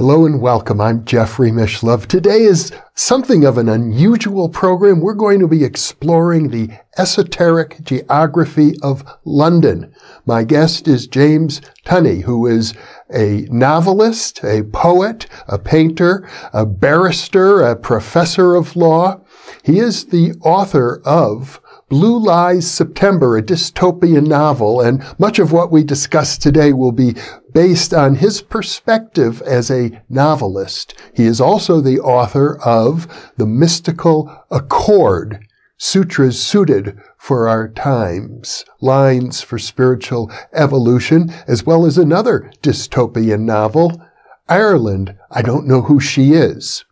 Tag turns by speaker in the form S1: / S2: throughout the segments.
S1: Hello and welcome. I'm Jeffrey Mishlove. Today is something of an unusual program. We're going to be exploring the esoteric geography of London. My guest is James Tunney, who is a novelist, a poet, a painter, a barrister, a professor of law. He is the author of Blue Lies September, a dystopian novel, and much of what we discuss today will be based on his perspective as a novelist. He is also the author of The Mystical Accord, Sutras Suited for Our Times, Lines for Spiritual Evolution, as well as another dystopian novel, Ireland, I Don't Know Who She Is.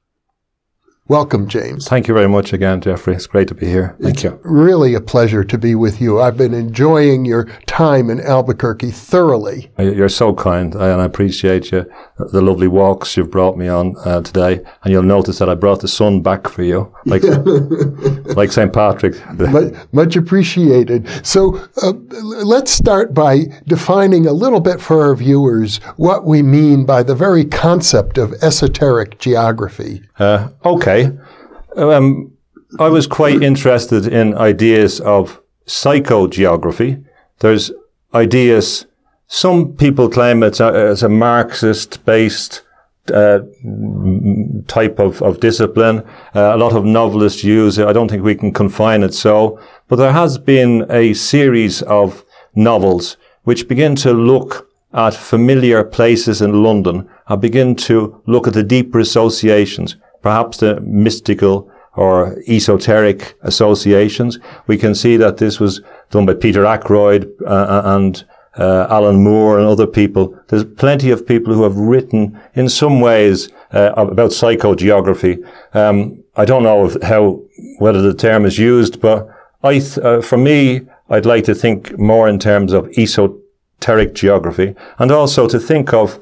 S1: Welcome, James.
S2: Thank you very much again, Jeffrey. It's great to be here. Thank
S1: it's
S2: you.
S1: Really a pleasure to be with you. I've been enjoying your time in Albuquerque thoroughly.
S2: You're so kind, and I appreciate you, the lovely walks you've brought me on uh, today. And you'll notice that I brought the sun back for you, like like St. Patrick.
S1: Much, much appreciated. So uh, let's start by defining a little bit for our viewers what we mean by the very concept of esoteric geography.
S2: Uh, okay. Um, I was quite interested in ideas of psychogeography. There's ideas, some people claim it's a, it's a Marxist based uh, type of, of discipline. Uh, a lot of novelists use it. I don't think we can confine it so, but there has been a series of novels which begin to look at familiar places in London and begin to look at the deeper associations, perhaps the mystical or esoteric associations. We can see that this was done by Peter Ackroyd uh, and uh, Alan Moore and other people. There's plenty of people who have written in some ways uh, about psychogeography. Um, I don't know how whether the term is used, but I, th- uh, for me, I'd like to think more in terms of esoteric geography, and also to think of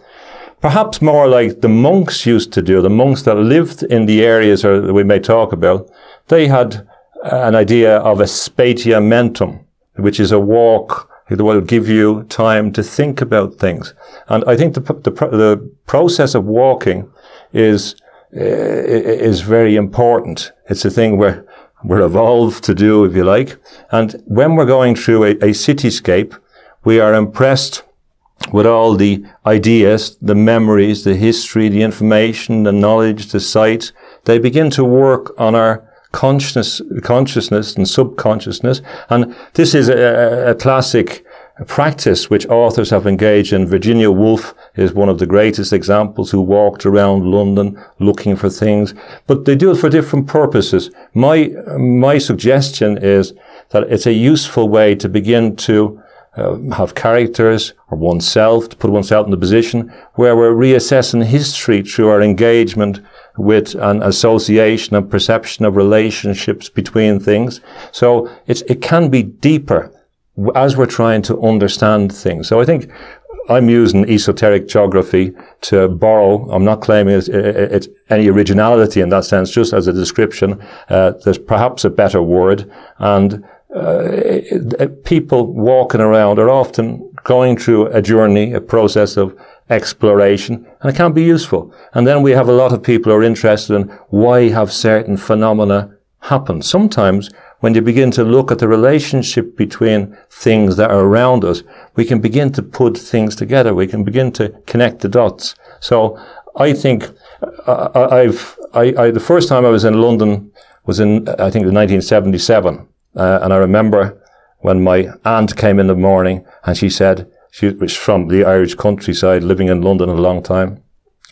S2: perhaps more like the monks used to do. The monks that lived in the areas that we may talk about, they had an idea of a spatiamentum, which is a walk that will give you time to think about things. And I think the, the, the process of walking is, uh, is very important. It's a thing where we're evolved to do, if you like. And when we're going through a, a cityscape, we are impressed with all the ideas, the memories, the history, the information, the knowledge, the sight. They begin to work on our consciousness, consciousness and subconsciousness. And this is a, a classic practice which authors have engaged in. Virginia Woolf is one of the greatest examples who walked around London looking for things, but they do it for different purposes. My, my suggestion is that it's a useful way to begin to uh, have characters or oneself, to put oneself in the position where we're reassessing history through our engagement with an association and perception of relationships between things. So it can be deeper as we're trying to understand things. So I think I'm using esoteric geography to borrow. I'm not claiming it's, it's any originality in that sense, just as a description. Uh, there's perhaps a better word. And uh, people walking around are often going through a journey, a process of exploration, and it can be useful. And then we have a lot of people who are interested in why have certain phenomena happened. Sometimes when you begin to look at the relationship between things that are around us, we can begin to put things together. We can begin to connect the dots. So I think uh, I've, I, I, the first time I was in London was in, I think, 1977. Uh, and I remember when my aunt came in the morning and she said, she was from the Irish countryside, living in London a long time.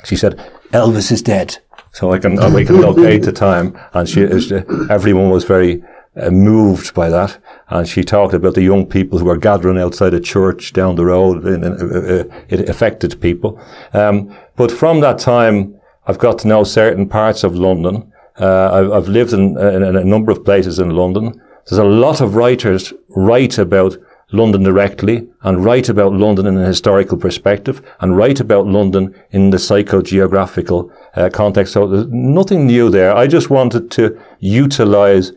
S2: She said, Elvis is dead. So I can, we can locate the time. And she, everyone was very uh, moved by that. And she talked about the young people who were gathering outside a church down the road. And, uh, uh, it affected people. Um, but from that time, I've got to know certain parts of London. Uh, I've, I've, lived in, in, a number of places in London. There's a lot of writers write about London directly and write about London in a historical perspective and write about London in the psychogeographical uh, context. So there's nothing new there. I just wanted to utilize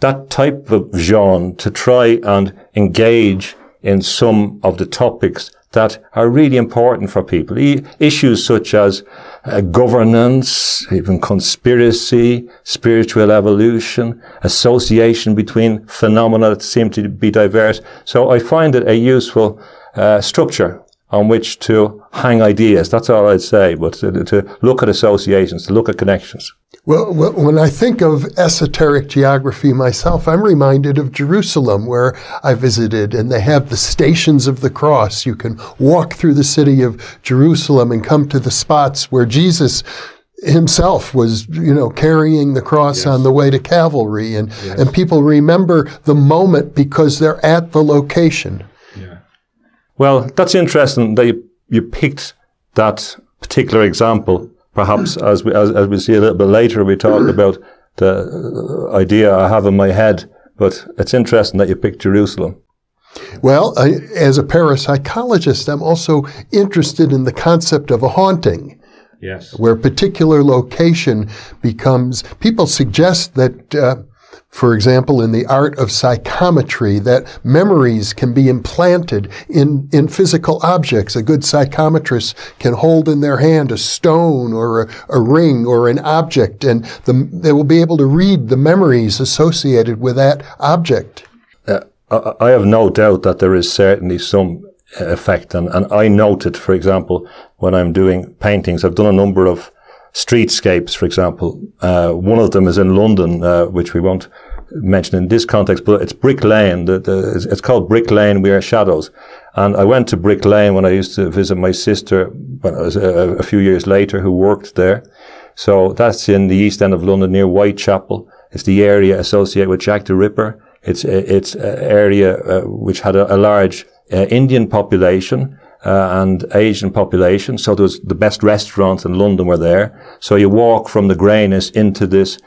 S2: that type of genre to try and engage in some of the topics that are really important for people. E- issues such as uh, governance, even conspiracy, spiritual evolution, association between phenomena that seem to be diverse. So I find it a useful uh, structure on which to hang ideas. That's all I'd say, but to, to look at associations, to look at connections.
S1: Well, when I think of esoteric geography myself, I'm reminded of Jerusalem, where I visited, and they have the stations of the cross. You can walk through the city of Jerusalem and come to the spots where Jesus himself was, you know, carrying the cross yes. on the way to Calvary, and yes. and people remember the moment because they're at the location. Yeah.
S2: Well, that's interesting that you, you picked that particular example perhaps as we, as, as we see a little bit later, we talk about the idea I have in my head. But it's interesting that you picked Jerusalem.
S1: Well, I, as a parapsychologist, I'm also interested in the concept of a haunting.
S2: Yes.
S1: Where a particular location becomes, people suggest that uh, for example, in the art of psychometry, that memories can be implanted in, in physical objects. A good psychometrist can hold in their hand a stone or a, a ring or an object, and the, they will be able to read the memories associated with that object.
S2: Uh, I have no doubt that there is certainly some effect, and, and I note it, for example, when I'm doing paintings. I've done a number of streetscapes, for example. Uh, one of them is in London, uh, which we won't mention in this context, but it's Brick Lane. The, the, it's called Brick Lane. We are shadows. And I went to Brick Lane when I used to visit my sister when I was a, a few years later who worked there. So that's in the east end of London near Whitechapel. It's the area associated with Jack the Ripper. It's, it's an area uh, which had a, a large uh, Indian population uh, and Asian population. So there was the best restaurants in London were there. So you walk from the greyness into this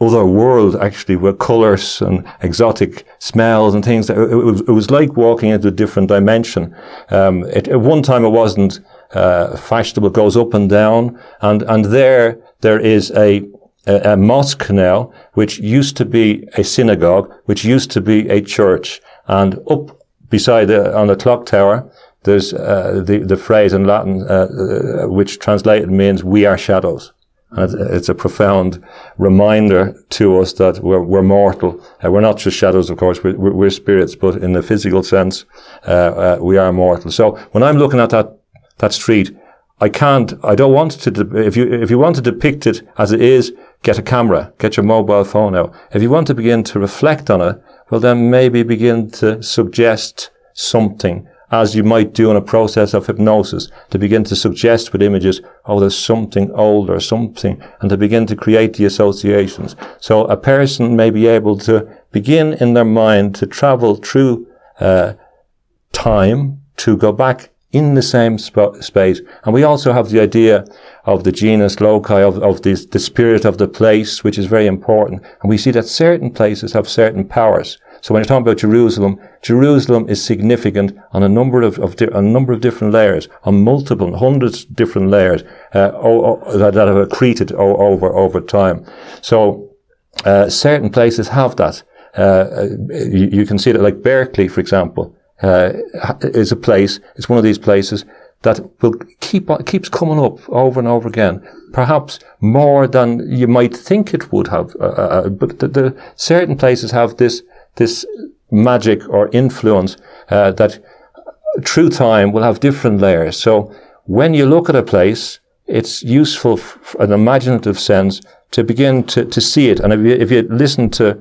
S2: other world actually with colors and exotic smells and things. It, it, was, it was like walking into a different dimension. Um, it, at one time it wasn't uh, fashionable, it goes up and down. And, and there, there is a, a, a mosque now, which used to be a synagogue, which used to be a church. And up beside the, on the clock tower, there's uh, the the phrase in Latin uh, uh, which translated means "we are shadows." And it's a profound reminder to us that we're, we're mortal. Uh, we're not just shadows, of course. We're, we're spirits, but in the physical sense, uh, uh, we are mortal. So when I'm looking at that that street, I can't. I don't want to. De- if you if you want to depict it as it is, get a camera, get your mobile phone out. If you want to begin to reflect on it, well, then maybe begin to suggest something as you might do in a process of hypnosis, to begin to suggest with images, oh, there's something old or something, and to begin to create the associations. So a person may be able to begin in their mind to travel through uh, time to go back in the same sp- space. And we also have the idea of the genius loci, of, of the spirit of the place, which is very important. And we see that certain places have certain powers. So when you're talking about Jerusalem, Jerusalem is significant on a number of, of di- a number of different layers, on multiple, hundreds of different layers uh, o- o- that, that, have accreted o- over over time. So uh, certain places have that. Uh, you, you, can see that, like Berkeley, for example, uh, is a place. It's one of these places that will keep keeps coming up over and over again. Perhaps more than you might think it would have. Uh, uh, but the, the certain places have this this magic or influence uh, that through time will have different layers. So when you look at a place, it's useful an imaginative sense to begin to, to see it. And if you, if you listen to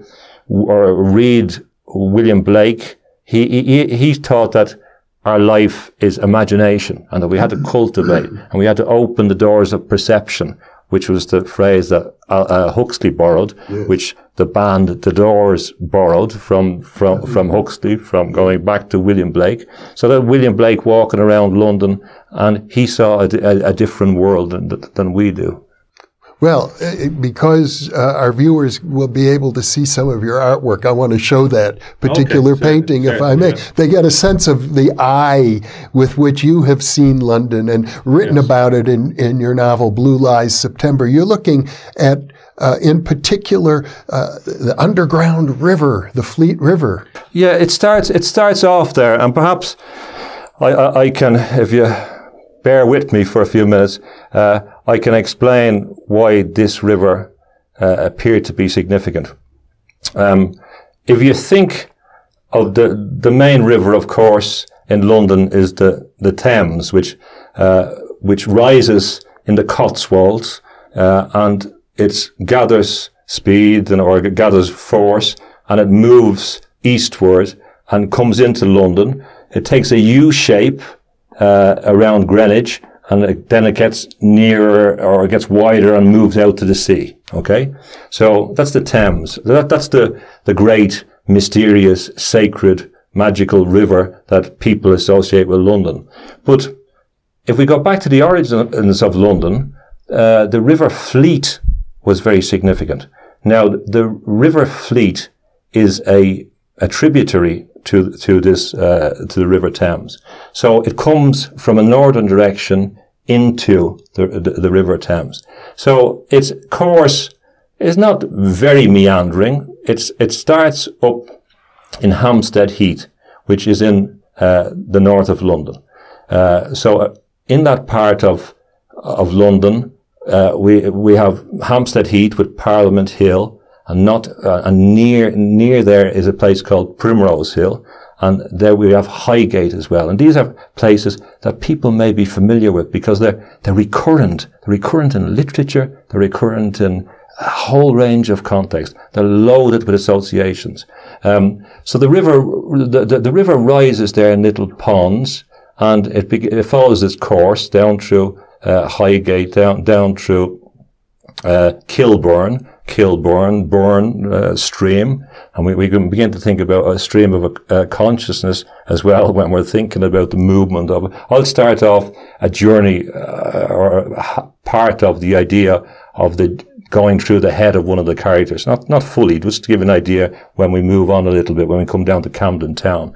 S2: or read William Blake, he, he, he taught that our life is imagination and that we had to cultivate and we had to open the doors of perception which was the phrase that uh, uh, Huxley borrowed, yes. which the band The Doors borrowed from, from, from Huxley, from going back to William Blake. So that William Blake walking around London and he saw a, a, a different world than, than we do.
S1: Well, because uh, our viewers will be able to see some of your artwork, I want to show that particular
S2: Okay, sure,
S1: painting, if I may.
S2: yeah.
S1: They get a sense of the eye with which you have seen London and written
S2: Yes.
S1: about it in, in your novel Blue Lies September. You're looking at, uh, in particular, uh, the underground river, the Fleet River.
S2: Yeah, it starts. It starts off there, and perhaps I, I, I can, if you bear with me for a few minutes, uh, I can explain why this river uh, appeared to be significant. Um, if you think of the the main river, of course, in London is the the Thames, which uh, which rises in the Cotswolds, uh, and it gathers speed and or gathers force, and it moves eastward and comes into London. It takes a U shape uh, around Greenwich, and it, then it gets nearer or it gets wider and moves out to the sea. Okay, so that's the Thames. That, that's the the great, mysterious, sacred, magical river that people associate with London. But if we go back to the origins of London, uh, the River Fleet was very significant. Now, the River Fleet is a, a tributary to to this uh, to the River Thames. So it comes from a northern direction into the, the, the River Thames. So its course is not very meandering. It's it starts up in Hampstead Heath, which is in uh, the north of London. Uh, so uh, in that part of of London, uh, we we have Hampstead Heath with Parliament Hill, and not uh, and near near there is a place called Primrose Hill, and there we have Highgate as well. And these are places that people may be familiar with because they're they're recurrent. They're recurrent in literature. They're recurrent in a whole range of contexts. They're loaded with associations. Um, so the river the, the, the river rises there in little ponds, and it, be, it follows its course down through uh, Highgate, down down through uh, Kilburn, Kilburn, Burn uh, stream, and we, we can begin to think about a stream of uh, consciousness as well when we're thinking about the movement of it. I'll start off a journey uh, or a part of the idea of the going through the head of one of the characters, not not fully, just to give an idea when we move on a little bit when we come down to Camden Town,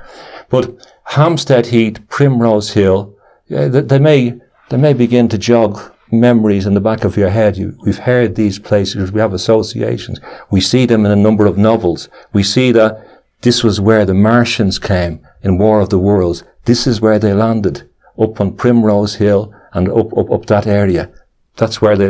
S2: but Hampstead Heath, Primrose Hill, they, they may they may begin to jog memories in the back of your head. You, we've heard these places, we have associations. We see them in a number of novels. We see that this was where the Martians came in War of the Worlds. This is where they landed, up on Primrose Hill and up, up, up that area. That's where they,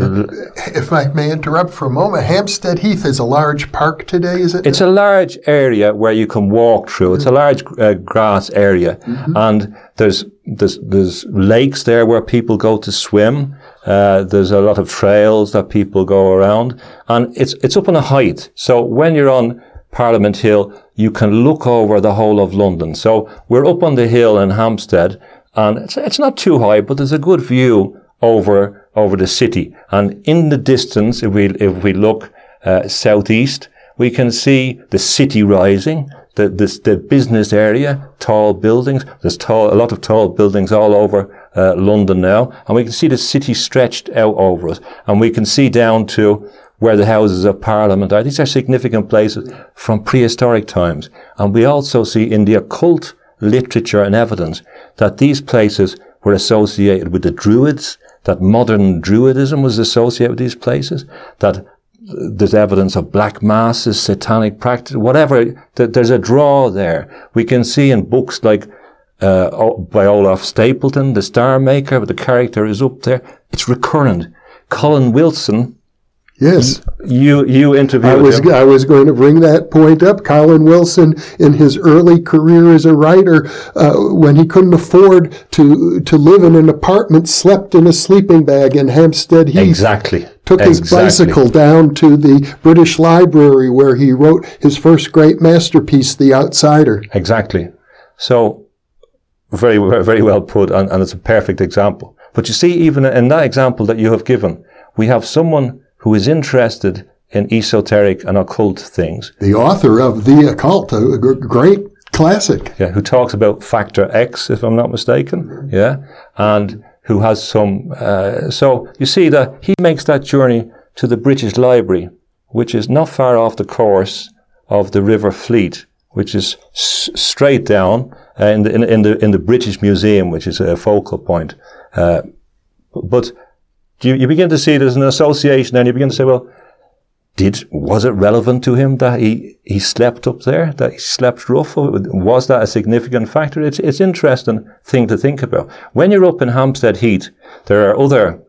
S1: If I may interrupt for a moment, Hampstead Heath is a large park today, is it?
S2: It's a large area where you can walk through. It's a large uh, grass area, and there's there's there's lakes there where people go to swim. Uh, there's a lot of trails that people go around, and it's it's up on a height. So when you're on Parliament Hill, you can look over the whole of London. So we're up on the hill in Hampstead, and it's it's not too high, but there's a good view over over the city. And in the distance, if we if we look uh, southeast, we can see the city rising, the, the the business area, tall buildings. There's tall a lot of tall buildings all over uh, London now, and we can see the city stretched out over us, and we can see down to where the Houses of Parliament are. These are significant places from prehistoric times, and we also see in the occult literature and evidence that these places were associated with the Druids, that modern Druidism was associated with these places, that there's evidence of black masses, satanic practice, whatever. th- There's a draw there. We can see in books like uh, by Olaf Stapledon, the Star Maker, but the character is up there. It's recurrent. Colin Wilson,
S1: yes.
S2: you you interviewed
S1: I was
S2: him.
S1: I was going to bring that point up. Colin Wilson, in his early career as a writer, uh, when he couldn't afford to to live in an apartment, slept in a sleeping bag in Hampstead Heath.
S2: Exactly.
S1: Took his bicycle down to the British Library where he wrote his first great masterpiece, The Outsider.
S2: Exactly. So very very well put, and, and it's a perfect example. But you see, even in that example that you have given, we have someone who is interested in esoteric and occult things,
S1: The author of The Occult, a great classic.
S2: yeah, who talks about factor X, if I'm not mistaken, yeah, and who has some. Uh, so you see that he makes that journey to the British Library, which is not far off the course of the River Fleet, which is straight down uh, in, the, in, in, the in the British Museum, which is a focal point. Uh, but you, you begin to see there's an association, and you begin to say, well, did was it relevant to him that he he slept up there, that he slept rough? Was that a significant factor? It's it's interesting thing to think about. When you're up in Hampstead Heath, there are other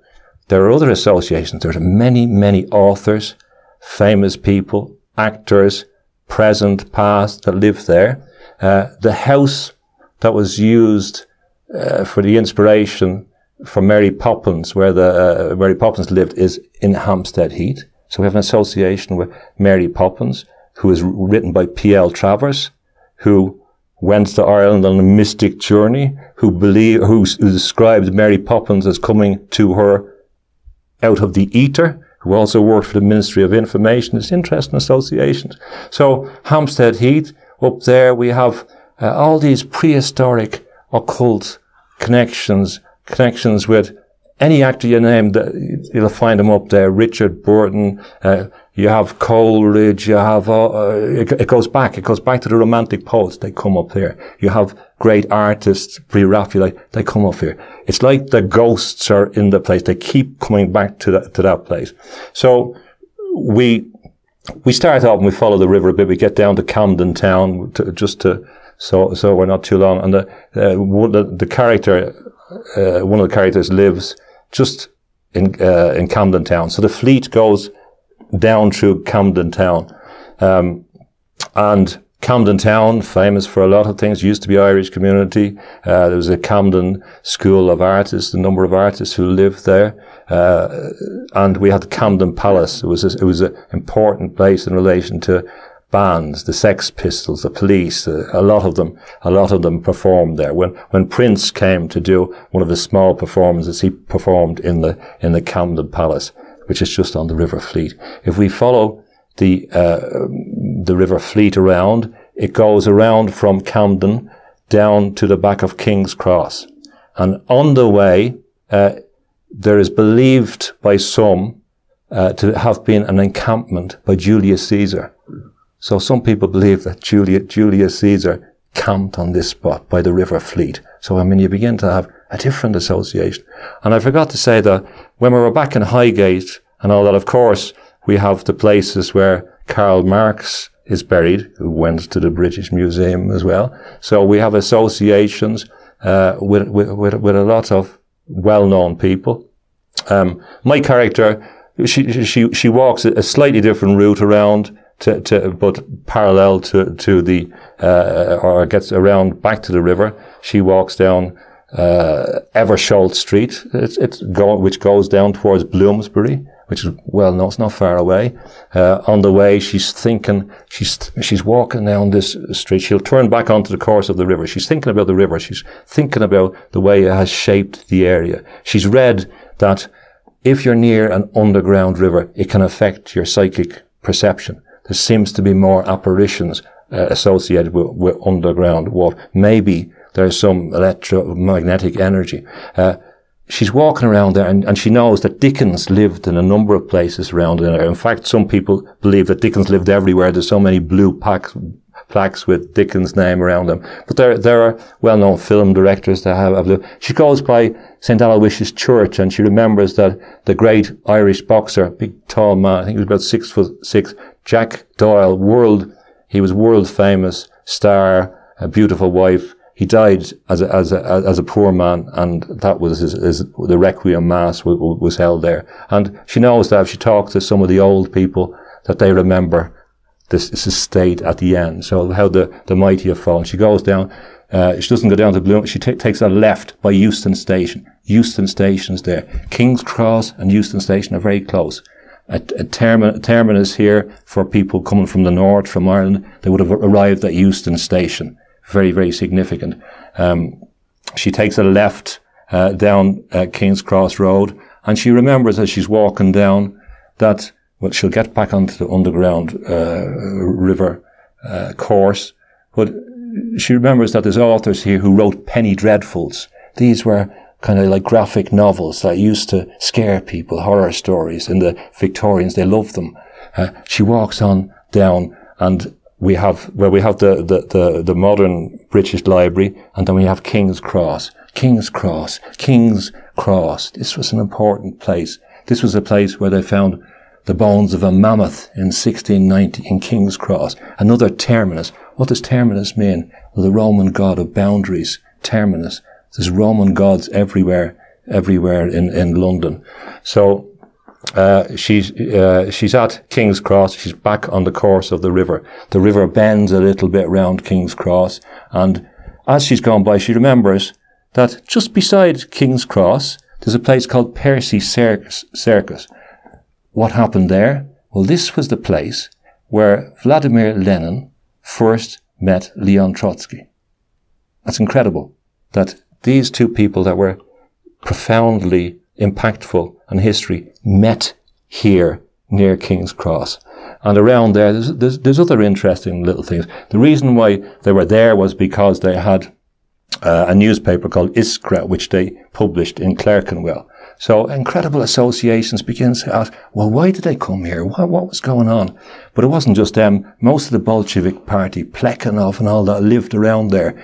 S2: there are other associations. There's many many authors, famous people, actors, present, past that live there. Uh, the house that was used uh, for the inspiration for Mary Poppins, where the uh, Mary Poppins lived, is in Hampstead Heath. So we have an association with Mary Poppins, who is written by P.L. Travers, who went to Ireland on a mystic journey, who believe, who, who described Mary Poppins as coming to her out of the ether, who also worked for the Ministry of Information. It's interesting associations. So Hampstead Heath, up there we have uh, all these prehistoric occult connections, connections with any actor you name, you'll find them up there. Richard Burton, uh, you have Coleridge, you have, uh, it, it, goes back, it goes back to the romantic poets, they come up here. You have great artists, pre-Raphaelite, they come up here. It's like the ghosts are in the place, they keep coming back to that, to that place. So, we, we start off and we follow the river a bit, we get down to Camden town, to, just to, so, so we're not too long. And the, uh, the, the character, uh, one of the characters lives just in uh, in Camden Town. So the fleet goes down through Camden Town, um, and Camden Town, famous for a lot of things, used to be Irish community. Uh, there was a Camden School of Artists, a number of artists who lived there, uh, and we had Camden Palace. It was a, it was an important place in relation to bands, the Sex Pistols, the Police, uh, a lot of them, a lot of them performed there. When when Prince came to do one of his small performances, he performed in the in the Camden Palace, which is just on the River Fleet. If we follow the uh, the River Fleet around, it goes around from Camden down to the back of King's Cross, and on the way, uh, there is believed by some uh, to have been an encampment by Julius Caesar. So some people believe that Julius, Julius Caesar camped on this spot by the River Fleet. So I mean, you begin to have a different association. And I forgot to say that when we were back in Highgate and all that, of course, we have the places where Karl Marx is buried, who went to the British Museum as well. So we have associations uh, with, with, with, a lot of well-known people. Um, my character, she, she, she walks a slightly different route around to, to but parallel to to the uh, or gets around back to the river. She walks down uh, Eversholt Street, it's, it's go, which goes down towards Bloomsbury, which is well, no, it's not far away. Uh, on the way, she's thinking, she's she's walking down this street. She'll turn back onto the course of the river. She's thinking about the river. She's thinking about the way it has shaped the area. She's read that if you're near an underground river, it can affect your psychic perception there seems to be more apparitions uh, associated with, with, underground water. Maybe there's some electromagnetic energy. Uh, she's walking around there and, and, she knows that Dickens lived in a number of places around there. In fact, some people believe that Dickens lived everywhere. There's so many blue packs, plaques with Dickens' name around them. But there, there are well-known film directors that have, have lived. She goes by St. Aloysius Church and she remembers that the great Irish boxer, big tall man, I think he was about six foot six, Jack Doyle, world, he was world famous star, a beautiful wife. He died as a, as a, as a poor man and that was his, his the requiem mass was, was held there. And she knows that if she talks to some of the old people that they remember this, this estate at the end. So how the, the mighty have fallen. She goes down, uh, she doesn't go down to Bloom, she t- takes a left by Euston Station. Euston Station's there. King's Cross and Euston Station are very close a, a termi- terminus here for people coming from the north, from Ireland. They would have arrived at Euston Station. Very, very significant. Um, she takes a left uh, down uh, King's Cross Road, and she remembers as she's walking down that well, she'll get back onto the underground uh, river uh, course, but she remembers that there's authors here who wrote penny dreadfuls. These were kind of like graphic novels that used to scare people, horror stories. And the Victorians, they loved them. Uh, she walks on down and we have, where well, we have the, the, the, the modern British Library and then we have King's Cross. King's Cross, King's Cross. This was an important place. This was a place where they found the bones of a mammoth in 1690 in King's Cross. Another terminus. What does terminus mean? Well, the Roman god of boundaries. Terminus. There's Roman gods everywhere, everywhere in, in London. So, uh, she's, uh, she's at King's Cross. She's back on the course of the river. The river bends a little bit round King's Cross. And as she's gone by, she remembers that just beside King's Cross, there's a place called Percy Circus. Circus. What happened there? Well, this was the place where Vladimir Lenin first met Leon Trotsky. That's incredible that these two people that were profoundly impactful on history met here near King's Cross. And around there, there's, there's, there's, other interesting little things. The reason why they were there was because they had uh, a newspaper called Iskra, which they published in Clerkenwell. So incredible associations begin to ask, well, why did they come here? What, what was going on? But it wasn't just them. Most of the Bolshevik party, Plekhanov and all that lived around there.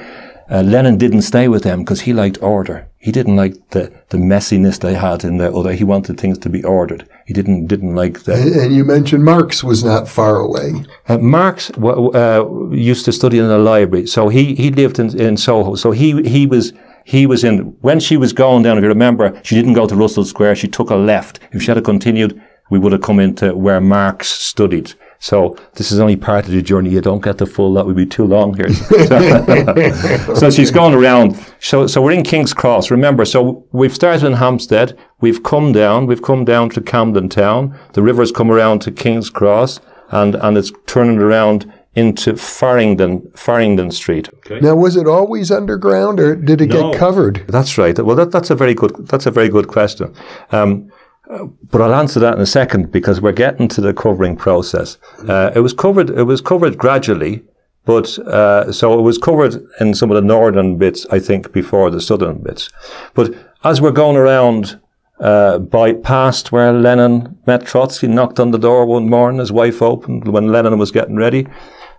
S2: Uh, Lenin didn't stay with them because he liked order. He didn't like the, the messiness they had in there, although He wanted things to be ordered. He didn't didn't like the.
S1: And you mentioned Marx was not far away.
S2: Uh, Marx uh, used to study in a library, so he he lived in, in Soho. So he he was he was in when she was going down. If you remember, she didn't go to Russell Square. She took a left. If she had continued, we would have come into where Marx studied. So this is only part of the journey. You don't get the full. That would be too long here. So, so she's going around. So so we're in King's Cross. Remember, so we've started in Hampstead. We've come down. We've come down to Camden Town. The river's come around to King's Cross, and and it's turning around into Farringdon, Farringdon Street.
S1: Okay. Now, was it always underground, or did it no. get covered?
S2: That's right. Well, that, that's a very good. That's a very good question. Um, but I'll answer that in a second because we're getting to the covering process. Uh, it was covered. It was covered gradually, but uh, so it was covered in some of the northern bits, I think, before the southern bits. But as we're going around uh, by past where Lenin met Trotsky, knocked on the door one morning, his wife opened when Lenin was getting ready.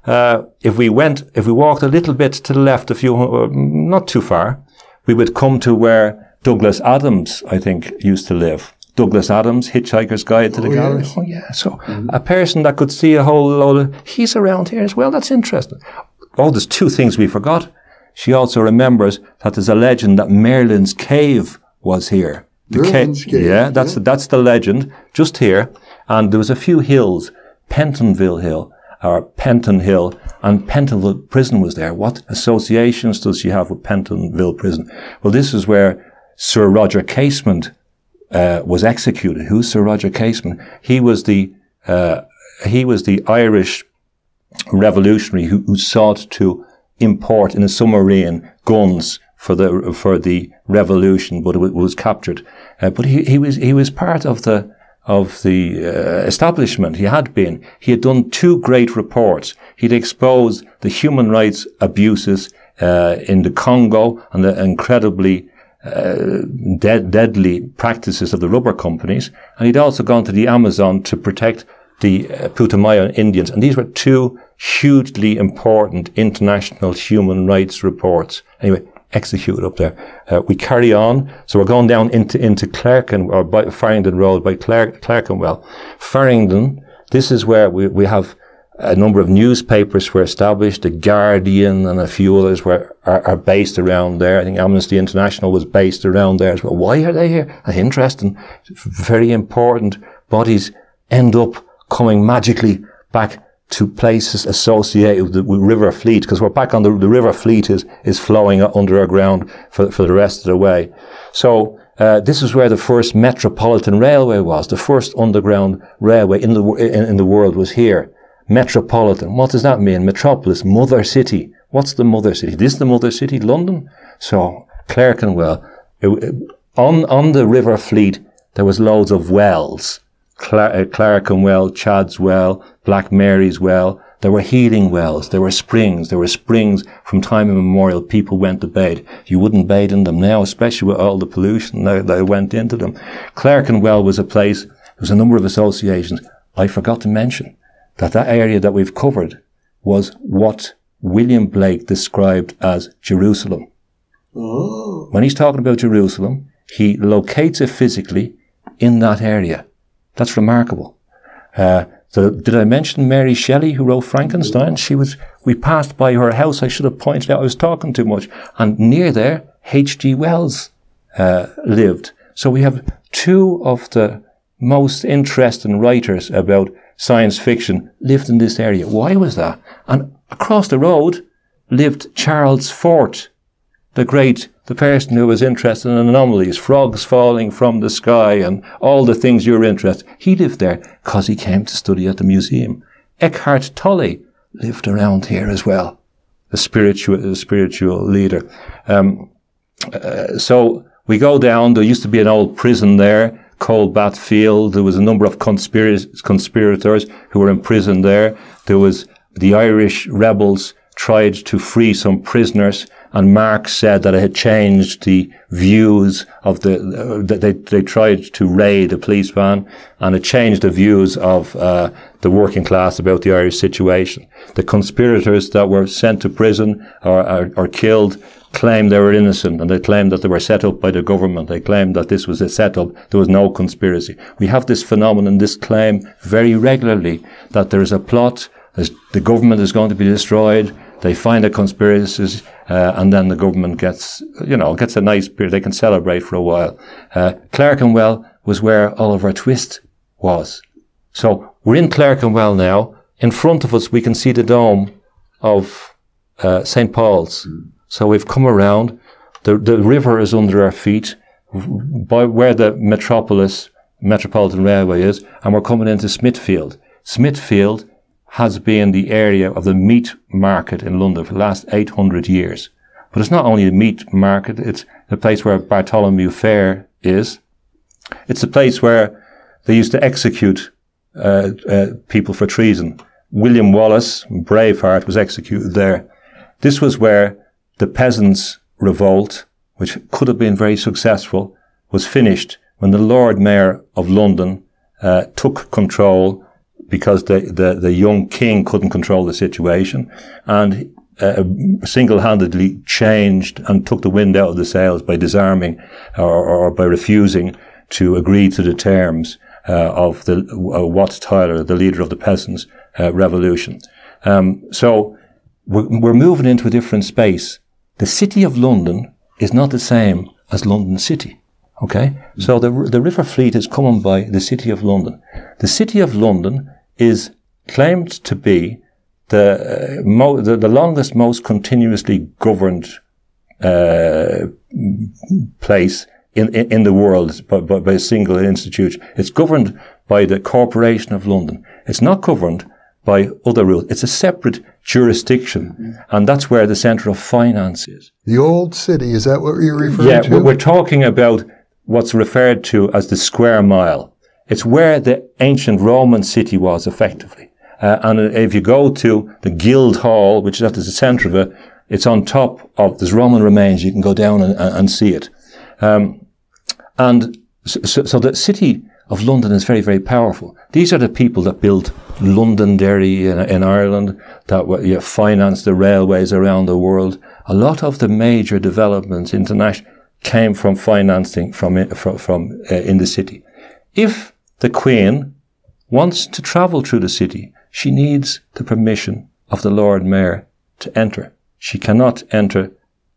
S2: Uh, if we went, if we walked a little bit to the left, a few, uh, not too far, we would come to where Douglas Adams, I think, used to live. Douglas Adams, Hitchhiker's Guide to the oh, Galaxy. Yes. Oh, yeah. So mm-hmm. a person that could see a whole load of, he's around here as well. That's interesting. Oh, there's two things we forgot. She also remembers that there's a legend that Merlin's cave was here.
S1: The Merlin's ca- cave.
S2: Yeah, that's, yeah. The, that's the legend. Just here. And there was a few hills. Pentonville Hill or Penton Hill and Pentonville Prison was there. What associations does she have with Pentonville Prison? Well, this is where Sir Roger Casement uh, was executed. Who's Sir Roger Casement? He was the uh, he was the Irish revolutionary who, who, sought to import in a submarine guns for the for the revolution, but it was captured. Uh, but he, he was he was part of the of the uh, establishment. He had been. He had done two great reports. He'd exposed the human rights abuses uh, in the Congo and the incredibly uh, dead, deadly practices of the rubber companies, and he'd also gone to the Amazon to protect the uh, Putumayo Indians. And these were two hugely important international human rights reports. Anyway, executed up there. Uh, we carry on. So we're going down into, into Clerken, or by Farringdon Road by Clare, Clerkenwell. Farringdon, this is where we, we have a number of newspapers were established. The Guardian and a few others were are, are, based around there. I think Amnesty International was based around there as well. Why are they here? interesting, very important bodies end up coming magically back to places associated with the River Fleet because we're back on the, the River Fleet is is flowing under our ground for for the rest of the way. So. Uh, this is where the first metropolitan railway was. The first underground railway in the in, in the world was here. Metropolitan. What does that mean? Metropolis, mother city. What's the mother city? This is the mother city, London. So Clerkenwell, on on the River Fleet, there was loads of wells. Cler- uh, Clerkenwell, Chad's Well, Black Mary's Well. There were healing wells. There were springs. There were springs from time immemorial. People went to bathe. You wouldn't bathe in them now, especially with all the pollution that, that went into them. Clerkenwell was a place. There was a number of associations. I forgot to mention that that area that we've covered was what William Blake described as Jerusalem. Oh. When he's talking about Jerusalem, he locates it physically in that area. That's remarkable. Uh, so did I mention Mary Shelley who wrote Frankenstein? She was, we passed by her house. I should have pointed out I was talking too much. And near there, H.G. Wells, uh, lived. So we have two of the most interesting writers about science fiction lived in this area. Why was that? And across the road lived Charles Fort, the great, the person who was interested in anomalies, frogs falling from the sky and all the things you're interested. He lived there because he came to study at the museum. Eckhart Tolle lived around here as well, the spiritual, the spiritual leader. Um, uh, so we go down. There used to be an old prison there, Coldbath Field. There was a number of conspir- conspirators who were imprisoned there. There was the Irish rebels tried to free some prisoners and Marx said that it had changed the views of the, uh, that they, they tried to raid a police van and it changed the views of uh, the working class about the Irish situation. The conspirators that were sent to prison or, or, or killed claimed they were innocent and they claimed that they were set up by the government. They claimed that this was a setup. There was no conspiracy. We have this phenomenon, this claim very regularly that there is a plot, the government is going to be destroyed, they find a conspiracy, uh, and then the government gets, you know, gets a nice period. They can celebrate for a while. Uh, Clerkenwell was where Oliver Twist was. So we're in Clerkenwell now. In front of us, we can see the dome of uh, St. Paul's. Mm. So we've come around. The, the river is under our feet by where the metropolis, Metropolitan Railway is, and we're coming into Smithfield. Smithfield has been the area of the meat market in London for the last 800 years. But it's not only a meat market, it's the place where Bartholomew Fair is. It's the place where they used to execute uh, uh, people for treason. William Wallace, Braveheart, was executed there. This was where the peasants' revolt, which could have been very successful, was finished when the Lord Mayor of London uh, took control because the, the, the young king couldn't control the situation and uh, single-handedly changed and took the wind out of the sails by disarming or, or by refusing to agree to the terms uh, of the uh, Wat Tyler, the leader of the peasants' uh, revolution. Um, so we're, we're moving into a different space. The city of London is not the same as London City. Okay, so the the river fleet is coming by the city of London. The city of London is claimed to be the, uh, mo- the, the, longest, most continuously governed uh, place in, in, in, the world by, by, by, a single institution. It's governed by the Corporation of London. It's not governed by other rules. It's a separate jurisdiction, and that's where the centre of finance is.
S1: The old city, is that what you're referring
S2: yeah,
S1: to?
S2: Yeah, we're talking about what's referred to as the square mile. It's where the ancient Roman city was effectively. Uh, and if you go to the Guild Hall, which is at the centre of it, it's on top of, there's Roman remains. You can go down and, and see it. Um, and so, so, the city of London is very, very powerful. These are the people that built Londonderry in, in Ireland, that you know, financed the railways around the world. A lot of the major developments international came from financing from, from, from uh, in the city. If the Queen wants to travel through the city. She needs the permission of the Lord Mayor to enter. She cannot enter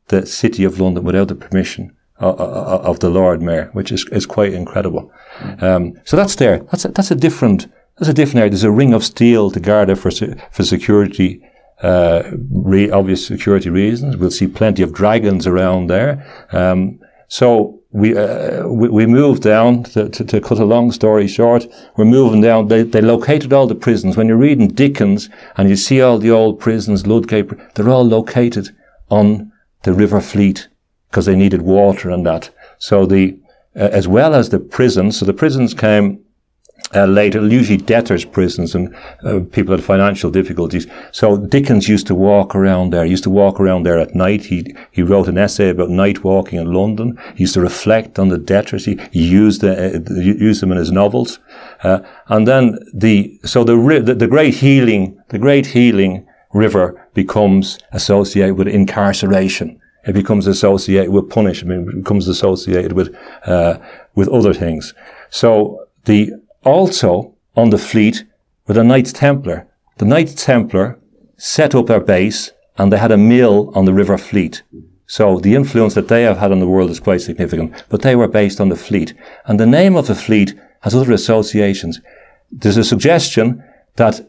S2: the City of London without the permission of, of the Lord Mayor, which is, is quite incredible. Um, so that's there. That's a, that's a different that's a different area. There's a ring of steel to guard it for for security, uh, re- obvious security reasons. We'll see plenty of dragons around there. Um, so we, uh, we, we moved down to, to, to, cut a long story short. We're moving down. They, they located all the prisons. When you're reading Dickens and you see all the old prisons, Ludgate, they're all located on the River Fleet because they needed water and that. So the, uh, as well as the prisons, so the prisons came uh, later, usually debtors' prisons and uh, people had financial difficulties. So Dickens used to walk around there. He used to walk around there at night. He he wrote an essay about night walking in London. He used to reflect on the debtors. He, he used uh, used them in his novels. Uh, and then the so the, the the great healing the great healing river becomes associated with incarceration. It becomes associated with punishment. It becomes associated with uh, with other things. So the also on the fleet were the Knights Templar. The Knights Templar set up their base and they had a mill on the River Fleet. So the influence that they have had on the world is quite significant, but they were based on the fleet. And the name of the fleet has other associations. There's a suggestion that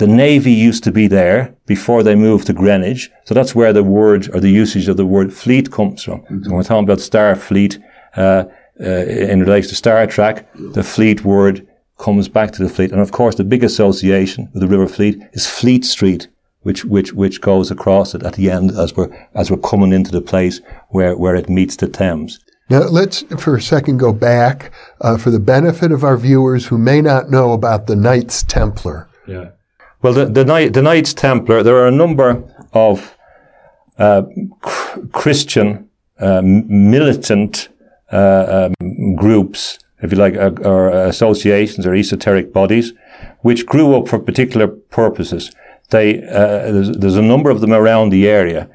S2: the Navy used to be there before they moved to Greenwich. So that's where the word or the usage of the word fleet comes from. Mm-hmm. So when we're talking about Starfleet, uh, uh, in relation to Star Trek, the fleet word comes back to the fleet. And of course, the big association with the River Fleet is Fleet Street, which, which, which goes across it at the end as we're, as we're coming into the place where, where it meets the Thames.
S1: Now, let's for a second go back uh, for the benefit of our viewers who may not know about the Knights Templar.
S2: Yeah. Well, the, the, Knight, the Knights Templar, there are a number of uh, cr- Christian uh, militant uh, um, groups if you like, uh, or associations or esoteric bodies, which grew up for particular purposes. They, uh, there's, there's, a number of them around the area.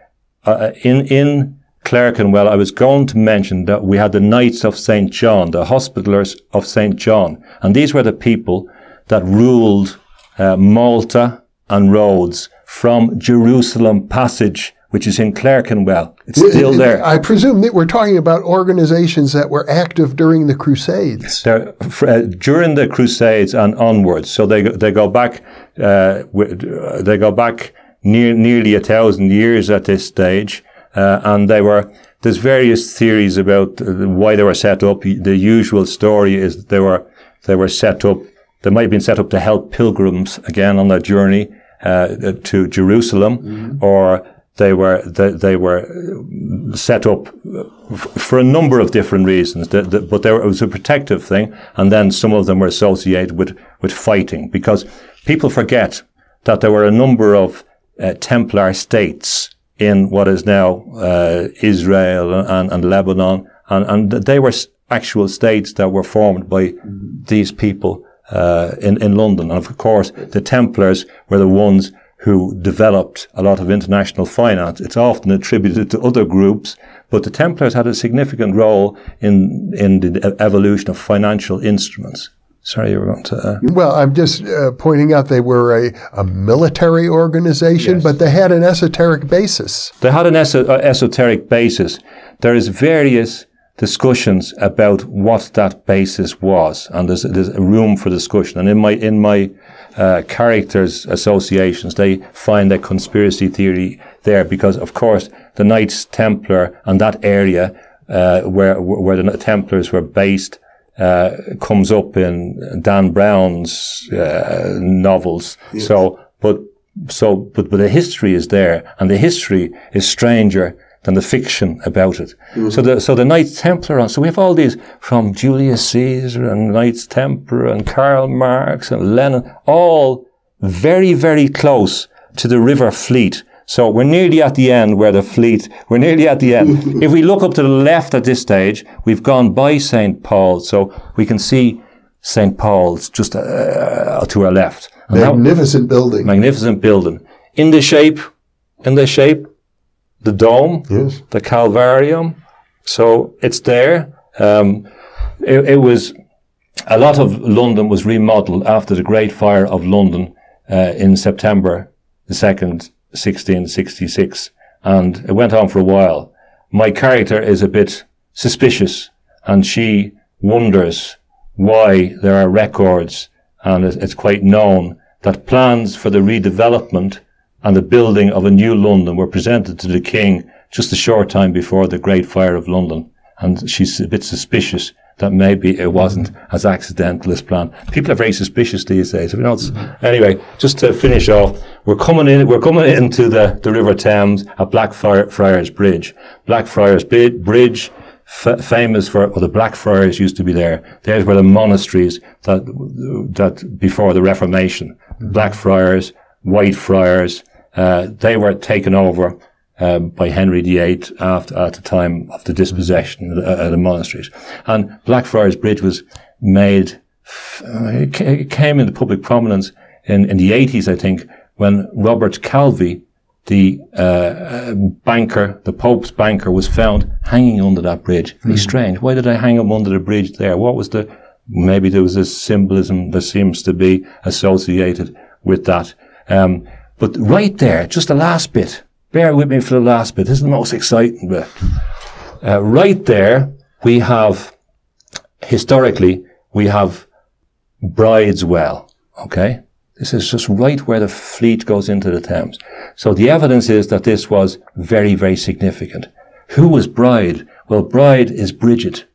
S2: Uh, in, in Clerkenwell, I was going to mention that we had the Knights of St. John, the Hospitallers of St. John. And these were the people that ruled uh, Malta and Rhodes from Jerusalem Passage which is in Clerkenwell. It's still there.
S1: I presume that we're talking about organizations that were active during the Crusades.
S2: Uh, during the Crusades and onwards. So they they go back uh, they go back near, nearly a thousand years at this stage, uh, and they were. There's various theories about why they were set up. The usual story is they were they were set up. They might have been set up to help pilgrims again on their journey uh, to Jerusalem, mm-hmm. or they were they, they were set up for a number of different reasons, the, the, but there was a protective thing, and then some of them were associated with with fighting because people forget that there were a number of uh, Templar states in what is now uh, Israel and, and Lebanon, and, and they were actual states that were formed by these people uh, in in London, and of course the Templars were the ones who developed a lot of international finance. It's often attributed to other groups, but the Templars had a significant role in, in the evolution of financial instruments. Sorry, you were going to. Uh...
S1: Well, I'm just uh, pointing out they were a, a military organization, yes. but they had an esoteric basis.
S2: They had an eso- uh, esoteric basis. There is various discussions about what that basis was, and there's, there's room for discussion. And in my in my uh, characters associations, they find that conspiracy theory there because, of course, the Knights Templar and that area uh, where where the Templars were based uh, comes up in Dan Brown's uh, novels. Yes. So, but so but but the history is there, and the history is stranger than the fiction about it. Mm-hmm. So the so the Knights Templar. So we have all these from Julius Caesar and Knights Templar and Karl Marx and Lenin, all very very close to the River Fleet. So we're nearly at the end where the fleet, we're nearly at the end. if we look up to the left at this stage, we've gone by St. Paul's. So we can see St. Paul's just uh, to our left.
S1: And magnificent that, building.
S2: Magnificent building. In the shape, in the shape the dome, yes. the Calvarium. So it's there. Um, it, it, was a lot of London was remodeled after the Great Fire of London uh, in September the second, 1666, and it went on for a while. My character is a bit suspicious, and she wonders why there are records, and it's quite known that plans for the redevelopment and the building of a new London were presented to the king just a short time before the Great Fire of London. And she's a bit suspicious that maybe it wasn't as accidental as planned. People are very suspicious these days. You know, anyway, just to finish off, we're coming in, we're coming into the, the River Thames at Blackfriars Bridge. Blackfriars Bridge, f- famous for, well, the Blackfriars used to be there. There's where the monasteries that, that before the Reformation. Mm-hmm. Blackfriars, White Friars, uh, they were taken over um, by Henry VIII after, at the time of the dispossession of the, uh, the monasteries. And Blackfriars Bridge was made, uh, it came into public prominence in, in the 80s, I think, when Robert Calvi, the uh, banker, the Pope's banker, was found hanging under that bridge. Very mm. strange. Why did I hang him under the bridge there? What was the, maybe there was a symbolism that seems to be associated with that. Um, but right there, just the last bit, bear with me for the last bit. This is the most exciting bit. Uh, right there, we have, historically, we have Bridewell. Okay? This is just right where the fleet goes into the Thames. So the evidence is that this was very, very significant. Who was Bride? Well, Bride is Bridget.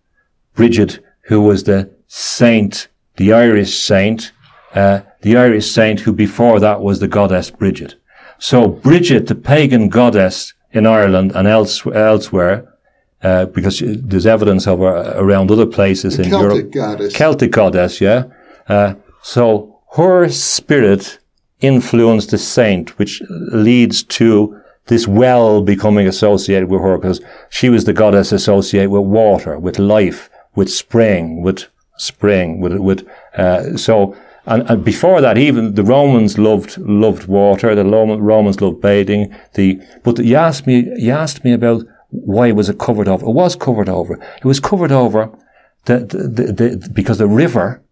S2: Bridget, who was the saint, the Irish saint, uh, the Irish saint who before that was the goddess Bridget. So Bridget, the pagan goddess in Ireland and else, elsewhere, uh, because there's evidence of her around other places
S1: the
S2: in
S1: Celtic
S2: Europe.
S1: Goddess.
S2: Celtic goddess, yeah. Uh, so her spirit influenced the saint, which leads to this well becoming associated with her because she was the goddess associated with water, with life, with spring, with spring, with, with, uh, so and, and, before that, even the Romans loved loved water. The Romans loved bathing. The but you asked me you asked me about why was it covered over? It was covered over. It was covered over the, the, the, because the river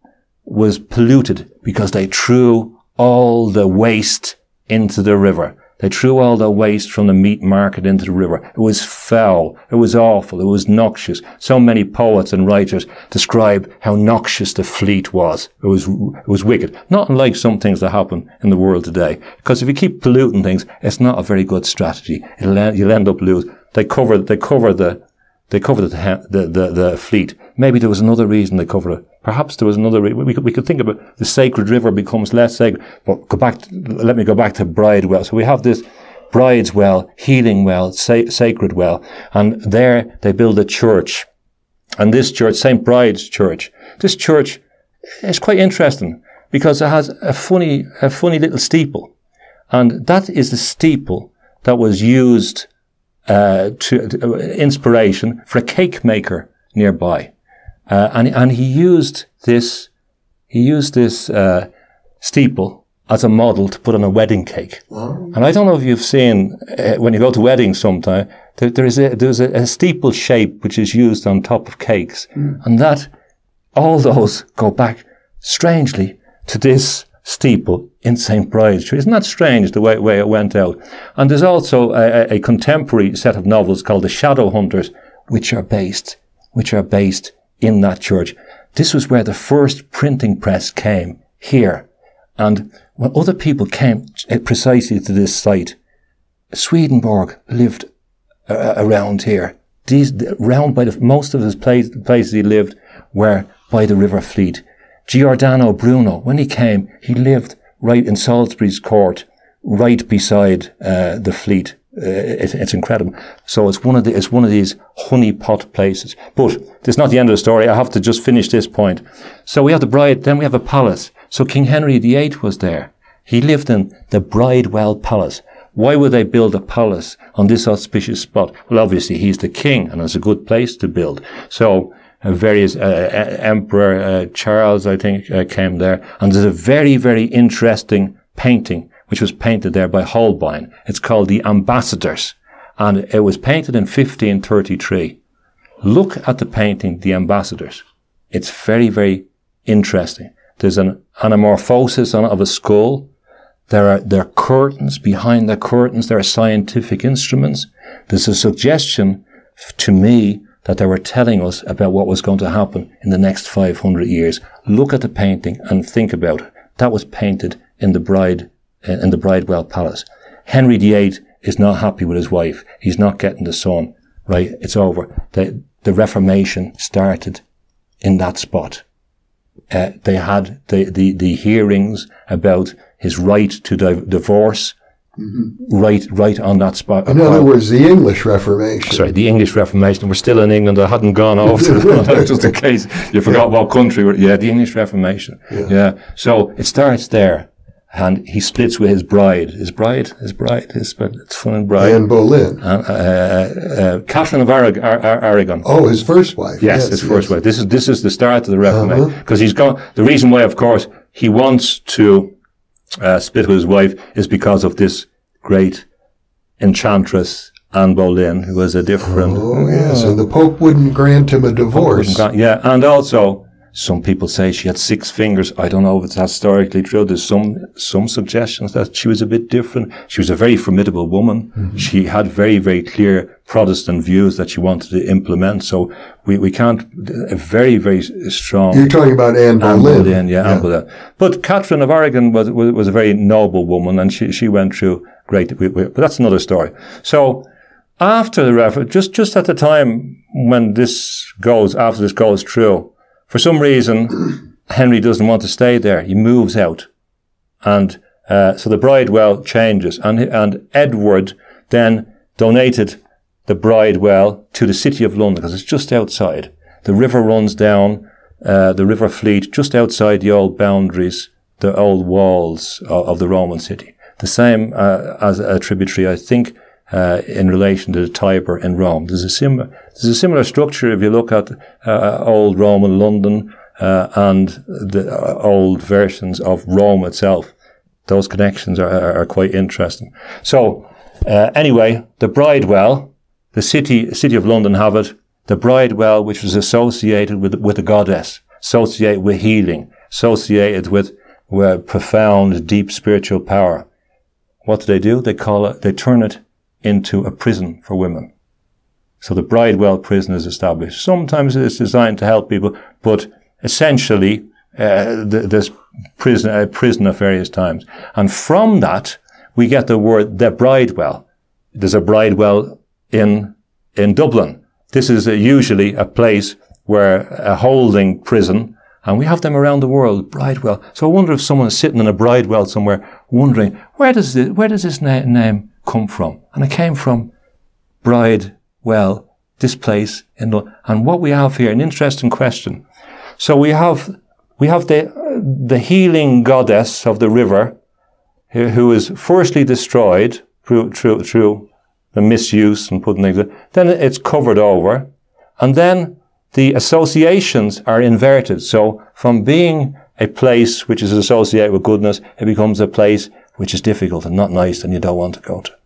S2: was polluted because they threw all the waste into the river. They threw all the waste from the meat market into the river. It was foul. It was awful. It was noxious. So many poets and writers describe how noxious the fleet was. It was, it was wicked. Not unlike some things that happen in the world today. Because if you keep polluting things, it's not a very good strategy. It'll, you'll end up losing. They cover, they cover the, they covered the, the, the, the, fleet. Maybe there was another reason they covered it. Perhaps there was another reason. We could, we could think about the sacred river becomes less sacred. But go back, to, let me go back to Bridewell. So we have this Bride's well, healing well, sa- sacred well. And there they build a church. And this church, St. Bride's Church, this church is quite interesting because it has a funny, a funny little steeple. And that is the steeple that was used uh, to, to, uh, inspiration for a cake maker nearby, uh, and and he used this he used this uh, steeple as a model to put on a wedding cake. And I don't know if you've seen uh, when you go to weddings sometime there, there is a there's a, a, steeple shape which is used on top of cakes, mm. and that all those go back strangely to this steeple in St. Bride's Church. Isn't that strange the way, way it went out? And there's also a, a, contemporary set of novels called The Shadow Hunters, which are based, which are based in that church. This was where the first printing press came here. And when other people came precisely to this site, Swedenborg lived uh, around here. These, round by the, most of his place, places he lived were by the River Fleet. Giordano Bruno, when he came, he lived right in Salisbury's court, right beside uh, the fleet. Uh, it, it's incredible. So it's one of the, it's one of these honeypot places. But it's not the end of the story. I have to just finish this point. So we have the bride, then we have a palace. So King Henry VIII was there. He lived in the Bridewell Palace. Why would they build a palace on this auspicious spot? Well, obviously he's the king and it's a good place to build. So various uh, Emperor uh, Charles, I think, uh, came there, and there's a very, very interesting painting which was painted there by Holbein. It's called the Ambassadors, and it was painted in 1533. Look at the painting, the Ambassadors. It's very, very interesting. There's an anamorphosis on, of a skull. There are, there are curtains. Behind the curtains, there are scientific instruments. There's a suggestion to me that they were telling us about what was going to happen in the next 500 years. Look at the painting and think about it. That was painted in the bride, uh, in the Bridewell Palace. Henry VIII is not happy with his wife. He's not getting the son, right? It's over. The, the Reformation started in that spot. Uh, they had the, the, the hearings about his right to di- divorce right, right on that spot.
S1: In other words, the English Reformation.
S2: Sorry, the English Reformation. We're still in England. I hadn't gone off to, just in case you forgot what country. We're, yeah, the English Reformation. Yeah. So it starts there, and he splits with his bride. His bride, his bride, his it's fun and bride.
S1: Anne Boleyn.
S2: Uh, uh, uh, Catherine of Arag- Ar- Ar- Aragon.
S1: Oh, his first wife.
S2: Yes, his first wife. This is this is the start of the Reformation because he's gone. The reason why, of course, he wants to uh, split with his wife is because of this great enchantress Anne Boleyn, who was a different.
S1: Oh, yes. And the Pope wouldn't grant him a divorce.
S2: Yeah, and also some people say she had six fingers. I don't know if it's historically true. There's some some suggestions that she was a bit different. She was a very formidable woman.
S1: Mm-hmm.
S2: She had very very clear Protestant views that she wanted to implement. So we, we can't a very very strong.
S1: You're talking about Anne
S2: Anne
S1: Boleyn.
S2: Boleyn, yeah, Anne Boleyn. But Catherine of Aragon was, was was a very noble woman, and she she went through great. But that's another story. So after the referendum, just just at the time when this goes, after this goes through, for some reason, Henry doesn't want to stay there. He moves out, and uh, so the Bridewell changes, and and Edward then donated the Bridewell to the city of London because it's just outside. The river runs down, uh, the River Fleet, just outside the old boundaries, the old walls of, of the Roman city. The same uh, as a tributary, I think, uh, in relation to the Tiber in Rome. There's a similar, there's a similar structure if you look at uh, old Roman London uh, and the uh, old versions of Rome itself. Those connections are, are, are quite interesting. So, uh, anyway, the Bridewell, the city, city of London have it. The Bridewell, which was associated with, with the goddess, associated with healing, associated with, with profound, deep spiritual power. What do they do? They call it, they turn it into a prison for women. So the Bridewell prison is established. Sometimes it's designed to help people, but essentially, uh, th- there's prison, prison at various times. And from that, we get the word the Bridewell. There's a Bridewell in, in Dublin. This is uh, usually a place where a holding prison, and we have them around the world, Bridewell. So I wonder if someone is sitting in a Bridewell somewhere wondering, where does this, where does this na- name come from? And it came from Bridewell, this place in the, and what we have here, an interesting question. So we have, we have the, the healing goddess of the river, who who is firstly destroyed through, through, through the misuse and putting things, then it's covered over, and then the associations are inverted. So from being a place which is associated with goodness, it becomes a place which is difficult and not nice and you don't want to go to.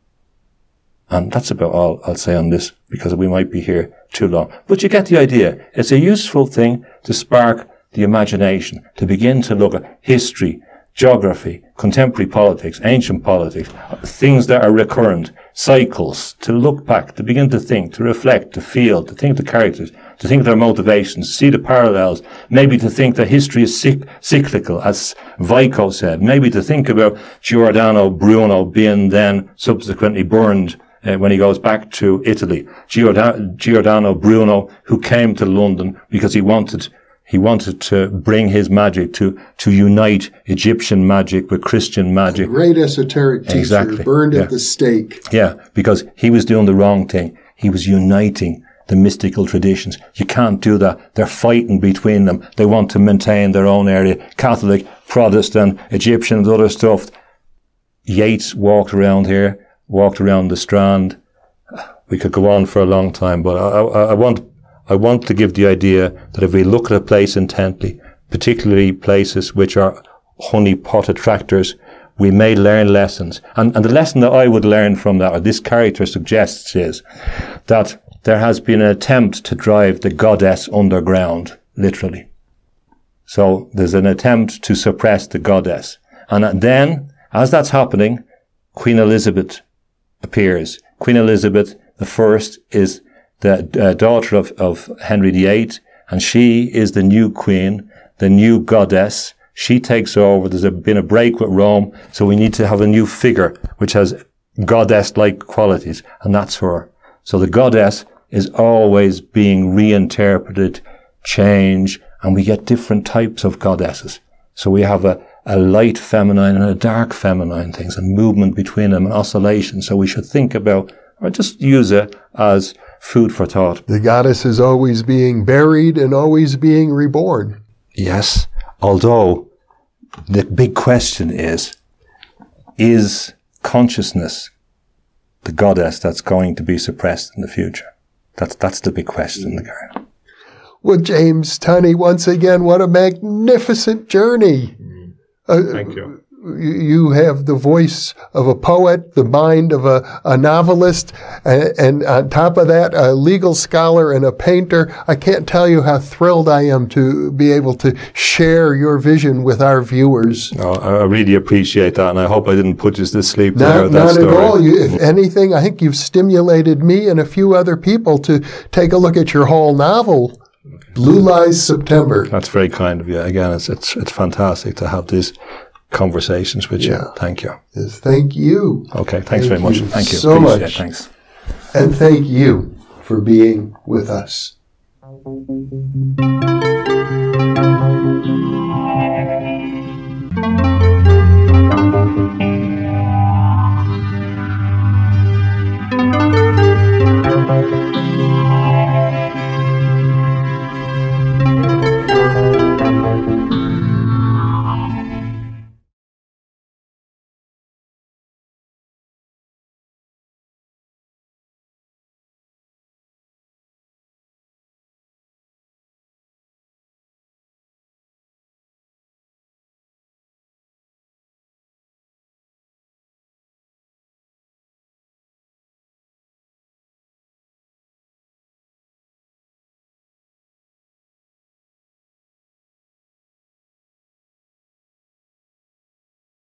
S2: And that's about all I'll say on this because we might be here too long. But you get the idea. It's a useful thing to spark the imagination, to begin to look at history, geography, contemporary politics, ancient politics, things that are recurrent, cycles, to look back, to begin to think, to reflect, to feel, to think the characters, to think their motivations, see the parallels, maybe to think that history is cyc- cyclical, as Vico said, maybe to think about Giordano Bruno being then subsequently burned uh, when he goes back to Italy. Giordano, Giordano Bruno, who came to London because he wanted he wanted to bring his magic to to unite Egyptian magic with Christian magic.
S1: Great esoteric teacher
S2: Exactly.
S1: burned
S2: Yeah.
S1: at the stake.
S2: Yeah, because he was doing the wrong thing. He was uniting the mystical traditions. You can't do that. They're fighting between them. They want to maintain their own area. Catholic, Protestant, Egyptian, and other stuff. Yeats walked around here, walked around the Strand. We could go on for a long time, but I, I, I want, I want to give the idea that if we look at a place intently, particularly places which are honey pot attractors, we may learn lessons. And, and the lesson that I would learn from that, or this character suggests, is that there has been an attempt to drive the goddess underground, literally. So there's an attempt to suppress the goddess. And then, as that's happening, Queen Elizabeth appears. Queen Elizabeth first is the uh, daughter of, of Henry VIII, and she is the new queen, the new goddess. She takes over. There's a, been a break with Rome, so we need to have a new figure which has goddess-like qualities, and that's her. So the goddess is always being reinterpreted, changed, and we get different types of goddesses. So we have a, a light feminine and a dark feminine things and movement between them and oscillation. So we should think about or just use it as food for thought.
S1: The goddess is always being buried and always being reborn.
S2: Yes. Although the big question is, is consciousness the goddess that's going to be suppressed in the future? That's, that's the big question.
S1: Well, James Tunney, once again, what a magnificent journey.
S2: Uh, Thank you
S1: you have the voice of a poet, the mind of a, a novelist, and, and, on top of that, a legal scholar and a painter. I can't tell you how thrilled I am to be able to share your vision with our viewers.
S2: Oh, I really appreciate that, and I hope I didn't put you to sleep
S1: not, there. Not at all. You, if anything, I think you've stimulated me and a few other people to take a look at your whole novel. Blue Lies September.
S2: That's very kind of you. Again, it's it's it's fantastic to have these conversations with yeah. you. Thank you.
S1: Yes, thank you.
S2: Okay, thanks thank very much. You thank you
S1: so
S2: Appreciate
S1: much.
S2: It. Thanks,
S1: and thank you for being with us.